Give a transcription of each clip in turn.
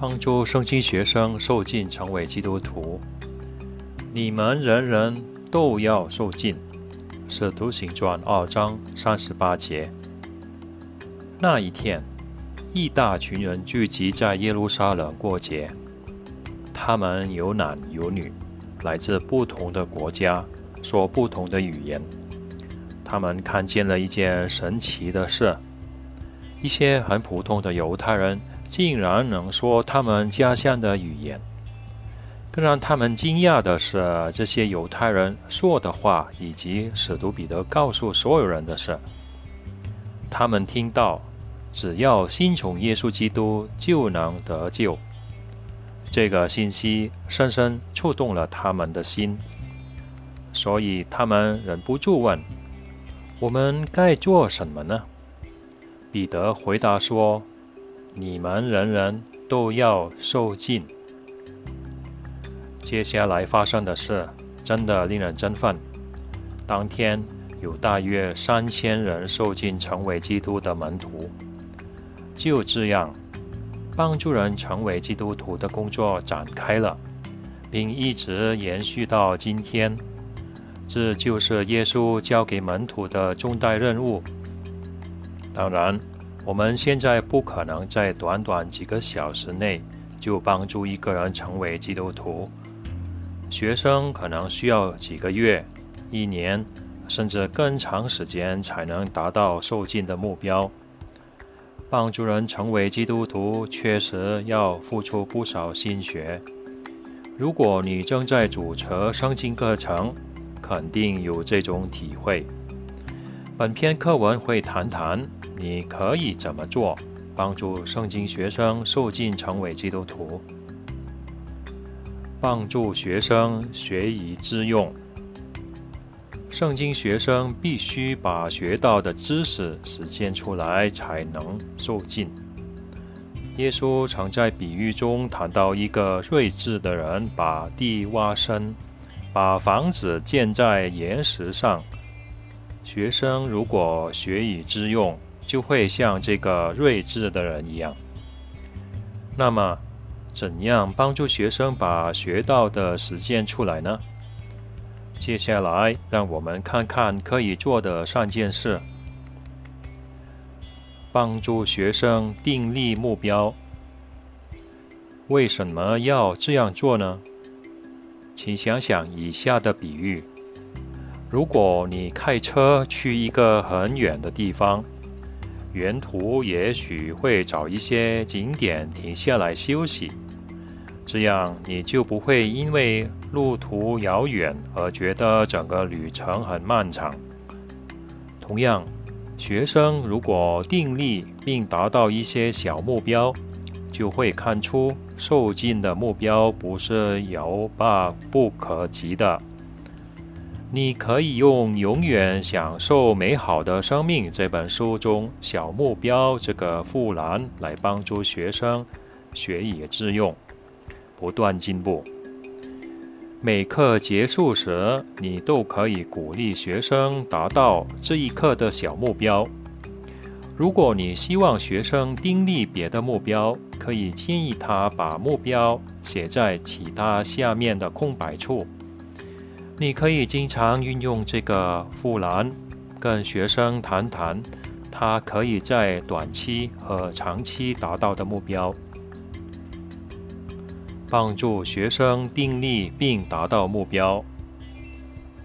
帮助圣经学生受尽成为基督徒。你们人人都要受尽。使徒行传二章三十八节。那一天，一大群人聚集在耶路撒冷过节，他们有男有女，来自不同的国家，说不同的语言。他们看见了一件神奇的事：一些很普通的犹太人竟然能说他们家乡的语言。更让他们惊讶的是，这些犹太人说的话，以及使徒彼得告诉所有人的事。他们听到，只要信从耶稣基督就能得救。这个信息深深触动了他们的心，所以他们忍不住问：“我们该做什么呢？”彼得回答说：“你们人人都要受尽。”接下来发生的事真的令人振奋。当天有大约三千人受尽成为基督的门徒。就这样，帮助人成为基督徒的工作展开了，并一直延续到今天。这就是耶稣交给门徒的重大任务。当然，我们现在不可能在短短几个小时内就帮助一个人成为基督徒。学生可能需要几个月、一年，甚至更长时间才能达到受尽的目标。帮助人成为基督徒，确实要付出不少心血。如果你正在主持圣经课程，肯定有这种体会。本篇课文会谈谈你可以怎么做，帮助圣经学生受尽成为基督徒。帮助学生学以致用。圣经学生必须把学到的知识实践出来，才能受尽。耶稣曾在比喻中谈到一个睿智的人把地挖深，把房子建在岩石上。学生如果学以致用，就会像这个睿智的人一样。那么。怎样帮助学生把学到的实践出来呢？接下来，让我们看看可以做的三件事：帮助学生订立目标。为什么要这样做呢？请想想以下的比喻：如果你开车去一个很远的地方，沿途也许会找一些景点停下来休息，这样你就不会因为路途遥远而觉得整个旅程很漫长。同样，学生如果定力并达到一些小目标，就会看出受尽的目标不是遥不可及的。你可以用《永远享受美好的生命》这本书中“小目标”这个副栏来帮助学生学以致用，不断进步。每课结束时，你都可以鼓励学生达到这一课的小目标。如果你希望学生订立别的目标，可以建议他把目标写在其他下面的空白处。你可以经常运用这个护栏，跟学生谈谈他可以在短期和长期达到的目标，帮助学生订立并达到目标。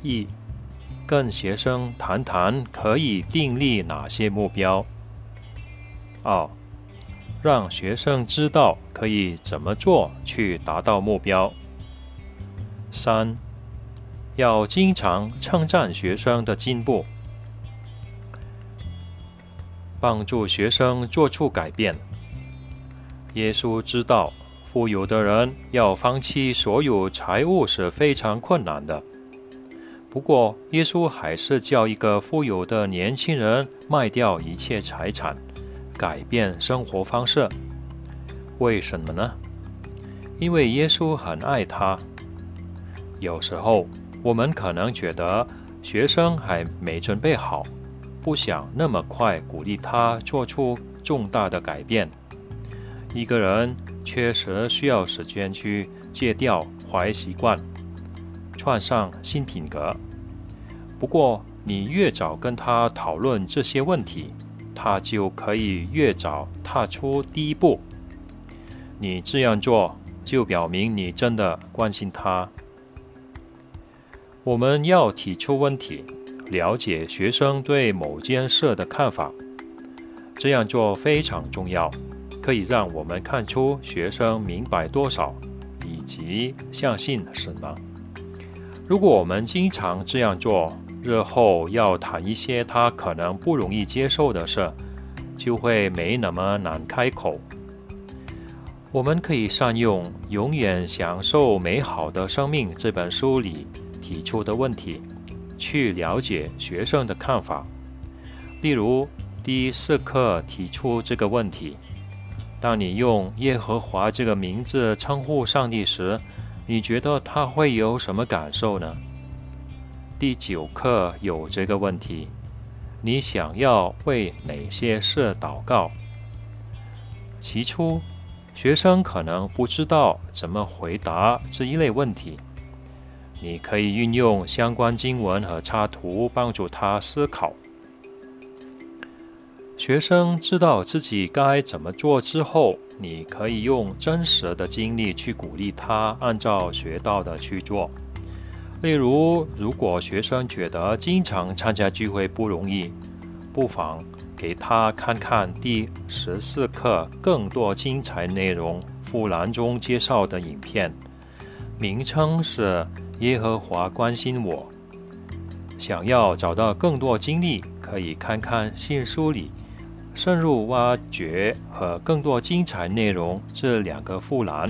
一，跟学生谈谈可以订立哪些目标。二，让学生知道可以怎么做去达到目标。三。要经常称赞学生的进步，帮助学生做出改变。耶稣知道，富有的人要放弃所有财物是非常困难的。不过，耶稣还是叫一个富有的年轻人卖掉一切财产，改变生活方式。为什么呢？因为耶稣很爱他。有时候。我们可能觉得学生还没准备好，不想那么快鼓励他做出重大的改变。一个人确实需要时间去戒掉坏习惯，创上新品格。不过，你越早跟他讨论这些问题，他就可以越早踏出第一步。你这样做，就表明你真的关心他。我们要提出问题，了解学生对某件事的看法。这样做非常重要，可以让我们看出学生明白多少，以及相信什么。如果我们经常这样做，日后要谈一些他可能不容易接受的事，就会没那么难开口。我们可以善用《永远享受美好的生命》这本书里。提出的问题，去了解学生的看法。例如，第四课提出这个问题：当你用耶和华这个名字称呼上帝时，你觉得他会有什么感受呢？第九课有这个问题：你想要为哪些事祷告？起初，学生可能不知道怎么回答这一类问题。你可以运用相关经文和插图帮助他思考。学生知道自己该怎么做之后，你可以用真实的经历去鼓励他按照学到的去做。例如，如果学生觉得经常参加聚会不容易，不妨给他看看第十四课更多精彩内容附栏中介绍的影片，名称是。耶和华关心我。想要找到更多经历，可以看看信书里深入挖掘和更多精彩内容这两个副栏。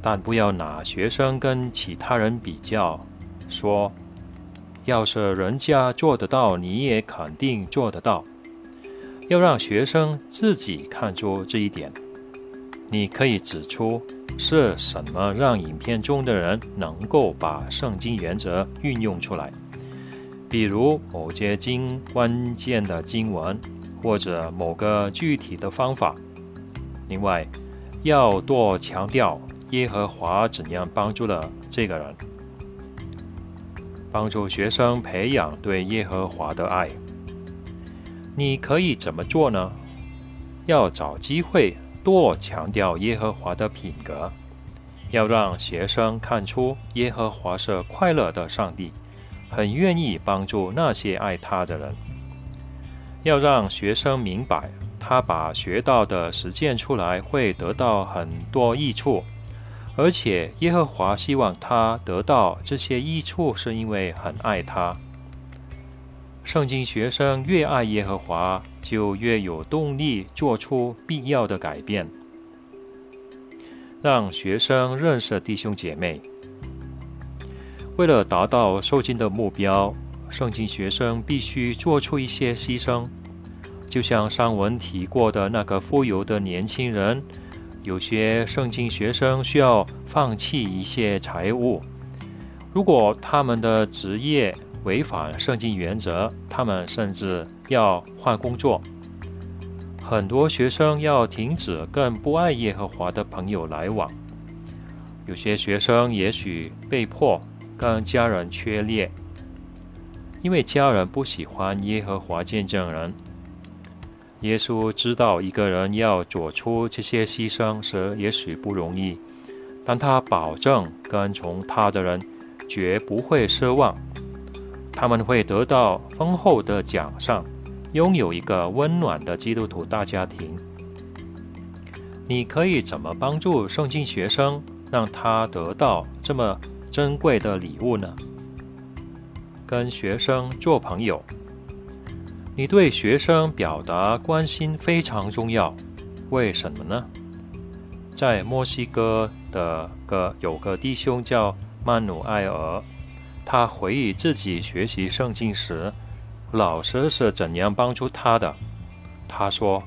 但不要拿学生跟其他人比较，说要是人家做得到，你也肯定做得到。要让学生自己看出这一点。你可以指出。是什么让影片中的人能够把圣经原则运用出来？比如某些经关键的经文，或者某个具体的方法。另外，要多强调耶和华怎样帮助了这个人，帮助学生培养对耶和华的爱。你可以怎么做呢？要找机会。多强调耶和华的品格，要让学生看出耶和华是快乐的上帝，很愿意帮助那些爱他的人。要让学生明白，他把学到的实践出来会得到很多益处，而且耶和华希望他得到这些益处，是因为很爱他。圣经学生越爱耶和华，就越有动力做出必要的改变。让学生认识弟兄姐妹。为了达到受精的目标，圣经学生必须做出一些牺牲。就像上文提过的那个富有的年轻人，有些圣经学生需要放弃一些财物。如果他们的职业，违反圣经原则，他们甚至要换工作。很多学生要停止跟不爱耶和华的朋友来往。有些学生也许被迫跟家人决裂，因为家人不喜欢耶和华见证人。耶稣知道一个人要做出这些牺牲时也许不容易，但他保证跟从他的人绝不会失望。他们会得到丰厚的奖赏，拥有一个温暖的基督徒大家庭。你可以怎么帮助圣经学生，让他得到这么珍贵的礼物呢？跟学生做朋友，你对学生表达关心非常重要。为什么呢？在墨西哥的个有个弟兄叫曼努埃尔。他回忆自己学习圣经时，老师是怎样帮助他的。他说：“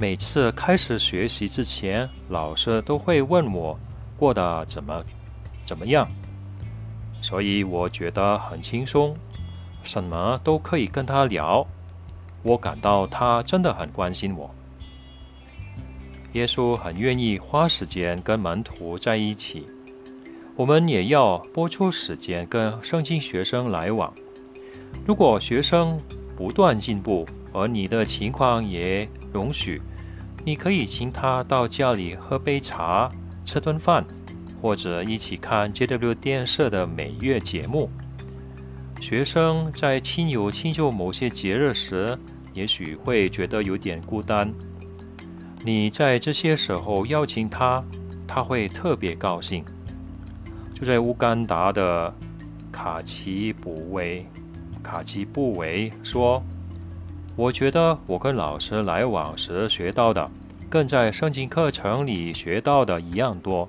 每次开始学习之前，老师都会问我过得怎么怎么样，所以我觉得很轻松，什么都可以跟他聊。我感到他真的很关心我。”耶稣很愿意花时间跟门徒在一起，我们也要拨出时间跟圣经学生来往。如果学生不断进步，而你的情况也容许，你可以请他到家里喝杯茶、吃顿饭，或者一起看 JW 电视的每月节目。学生在亲友庆祝某些节日时，也许会觉得有点孤单。你在这些时候邀请他，他会特别高兴。就在乌干达的卡奇布维，卡奇布维说：“我觉得我跟老师来往时学到的，跟在圣经课程里学到的一样多。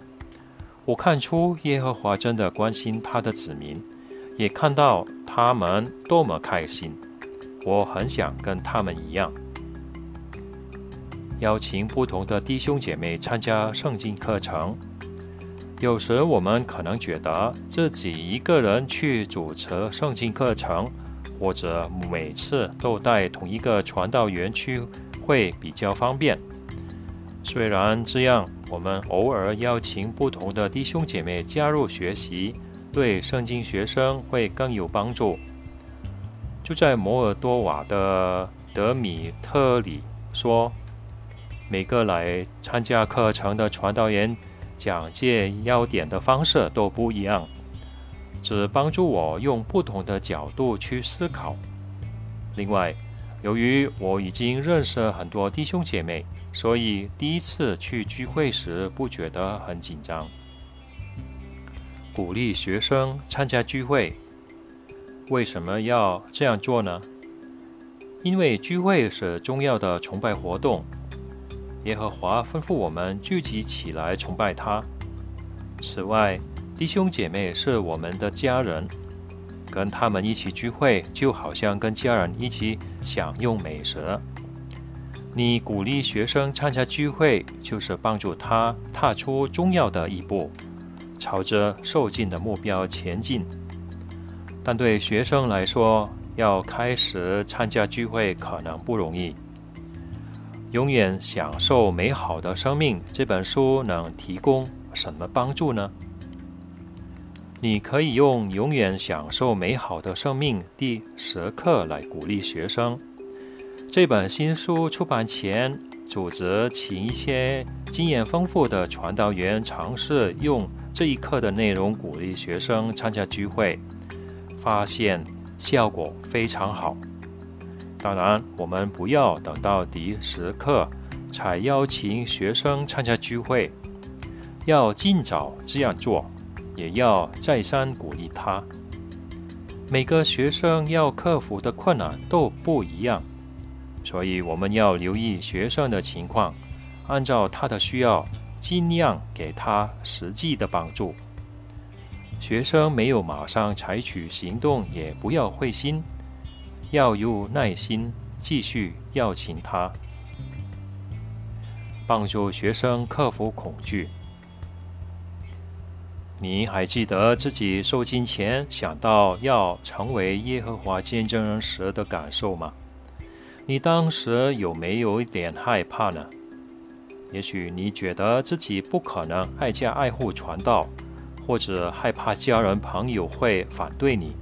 我看出耶和华真的关心他的子民，也看到他们多么开心。我很想跟他们一样。”邀请不同的弟兄姐妹参加圣经课程。有时我们可能觉得自己一个人去主持圣经课程，或者每次都带同一个传道员去会比较方便。虽然这样，我们偶尔邀请不同的弟兄姐妹加入学习，对圣经学生会更有帮助。就在摩尔多瓦的德米特里说。每个来参加课程的传道员讲解要点的方式都不一样，只帮助我用不同的角度去思考。另外，由于我已经认识很多弟兄姐妹，所以第一次去聚会时不觉得很紧张。鼓励学生参加聚会，为什么要这样做呢？因为聚会是重要的崇拜活动。耶和华吩咐我们聚集起来崇拜他。此外，弟兄姐妹是我们的家人，跟他们一起聚会，就好像跟家人一起享用美食。你鼓励学生参加聚会，就是帮助他踏出重要的一步，朝着受尽的目标前进。但对学生来说，要开始参加聚会可能不容易。永远享受美好的生命这本书能提供什么帮助呢？你可以用《永远享受美好的生命》第十课来鼓励学生。这本新书出版前，组织请一些经验丰富的传道员尝试用这一课的内容鼓励学生参加聚会，发现效果非常好。当然，我们不要等到第十课才邀请学生参加聚会，要尽早这样做，也要再三鼓励他。每个学生要克服的困难都不一样，所以我们要留意学生的情况，按照他的需要，尽量给他实际的帮助。学生没有马上采取行动，也不要灰心。要有耐心，继续邀请他，帮助学生克服恐惧。你还记得自己受惊前想到要成为耶和华见证人时的感受吗？你当时有没有一点害怕呢？也许你觉得自己不可能爱家爱护传道，或者害怕家人朋友会反对你。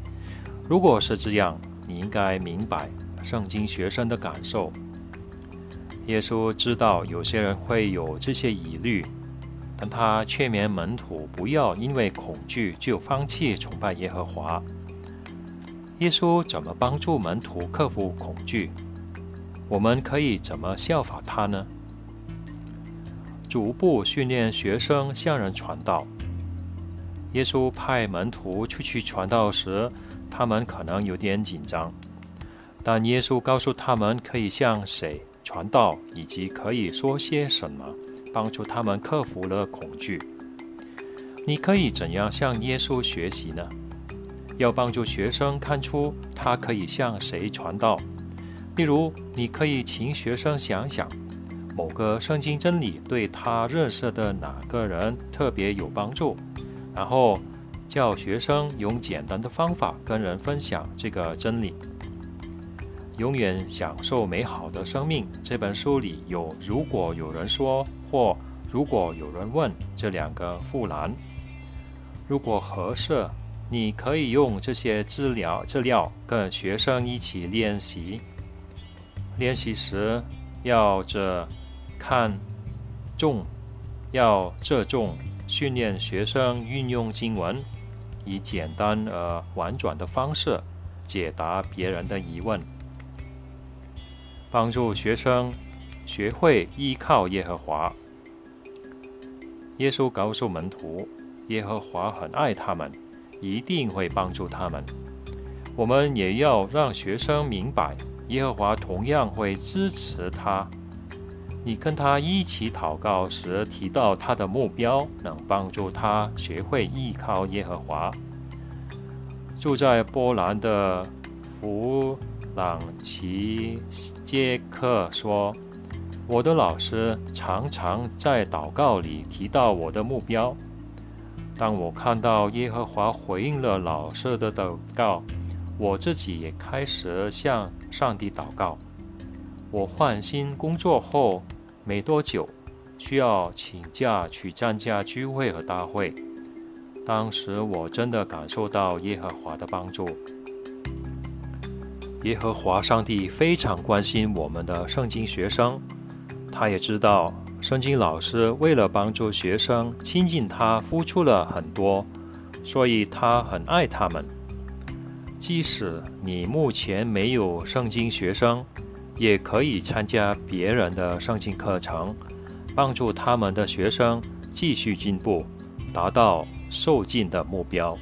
如果是这样，你应该明白圣经学生的感受。耶稣知道有些人会有这些疑虑，但他劝勉门徒不要因为恐惧就放弃崇拜耶和华。耶稣怎么帮助门徒克服恐惧？我们可以怎么效法他呢？逐步训练学生向人传道。耶稣派门徒出去传道时。他们可能有点紧张，但耶稣告诉他们可以向谁传道，以及可以说些什么，帮助他们克服了恐惧。你可以怎样向耶稣学习呢？要帮助学生看出他可以向谁传道。例如，你可以请学生想想某个圣经真理对他认识的哪个人特别有帮助，然后。叫学生用简单的方法跟人分享这个真理。永远享受美好的生命。这本书里有“如果有人说”或“如果有人问”这两个副栏。如果合适，你可以用这些资料资料跟学生一起练习。练习时要这看重，要这重训练学生运用经文，以简单而婉转的方式解答别人的疑问。帮助学生学会依靠耶和华。耶稣告诉门徒，耶和华很爱他们，一定会帮助他们。我们也要让学生明白，耶和华同样会支持他。你跟他一起祷告时提到他的目标，能帮助他学会依靠耶和华。住在波兰的弗。朗奇杰克说：“我的老师常常在祷告里提到我的目标。当我看到耶和华回应了老师的祷告，我自己也开始向上帝祷告。我换新工作后没多久，需要请假去参加聚会和大会。当时我真的感受到耶和华的帮助。”耶和华上帝非常关心我们的圣经学生，他也知道圣经老师为了帮助学生亲近他，付出了很多，所以他很爱他们。即使你目前没有圣经学生，也可以参加别人的圣经课程，帮助他们的学生继续进步，达到受尽的目标。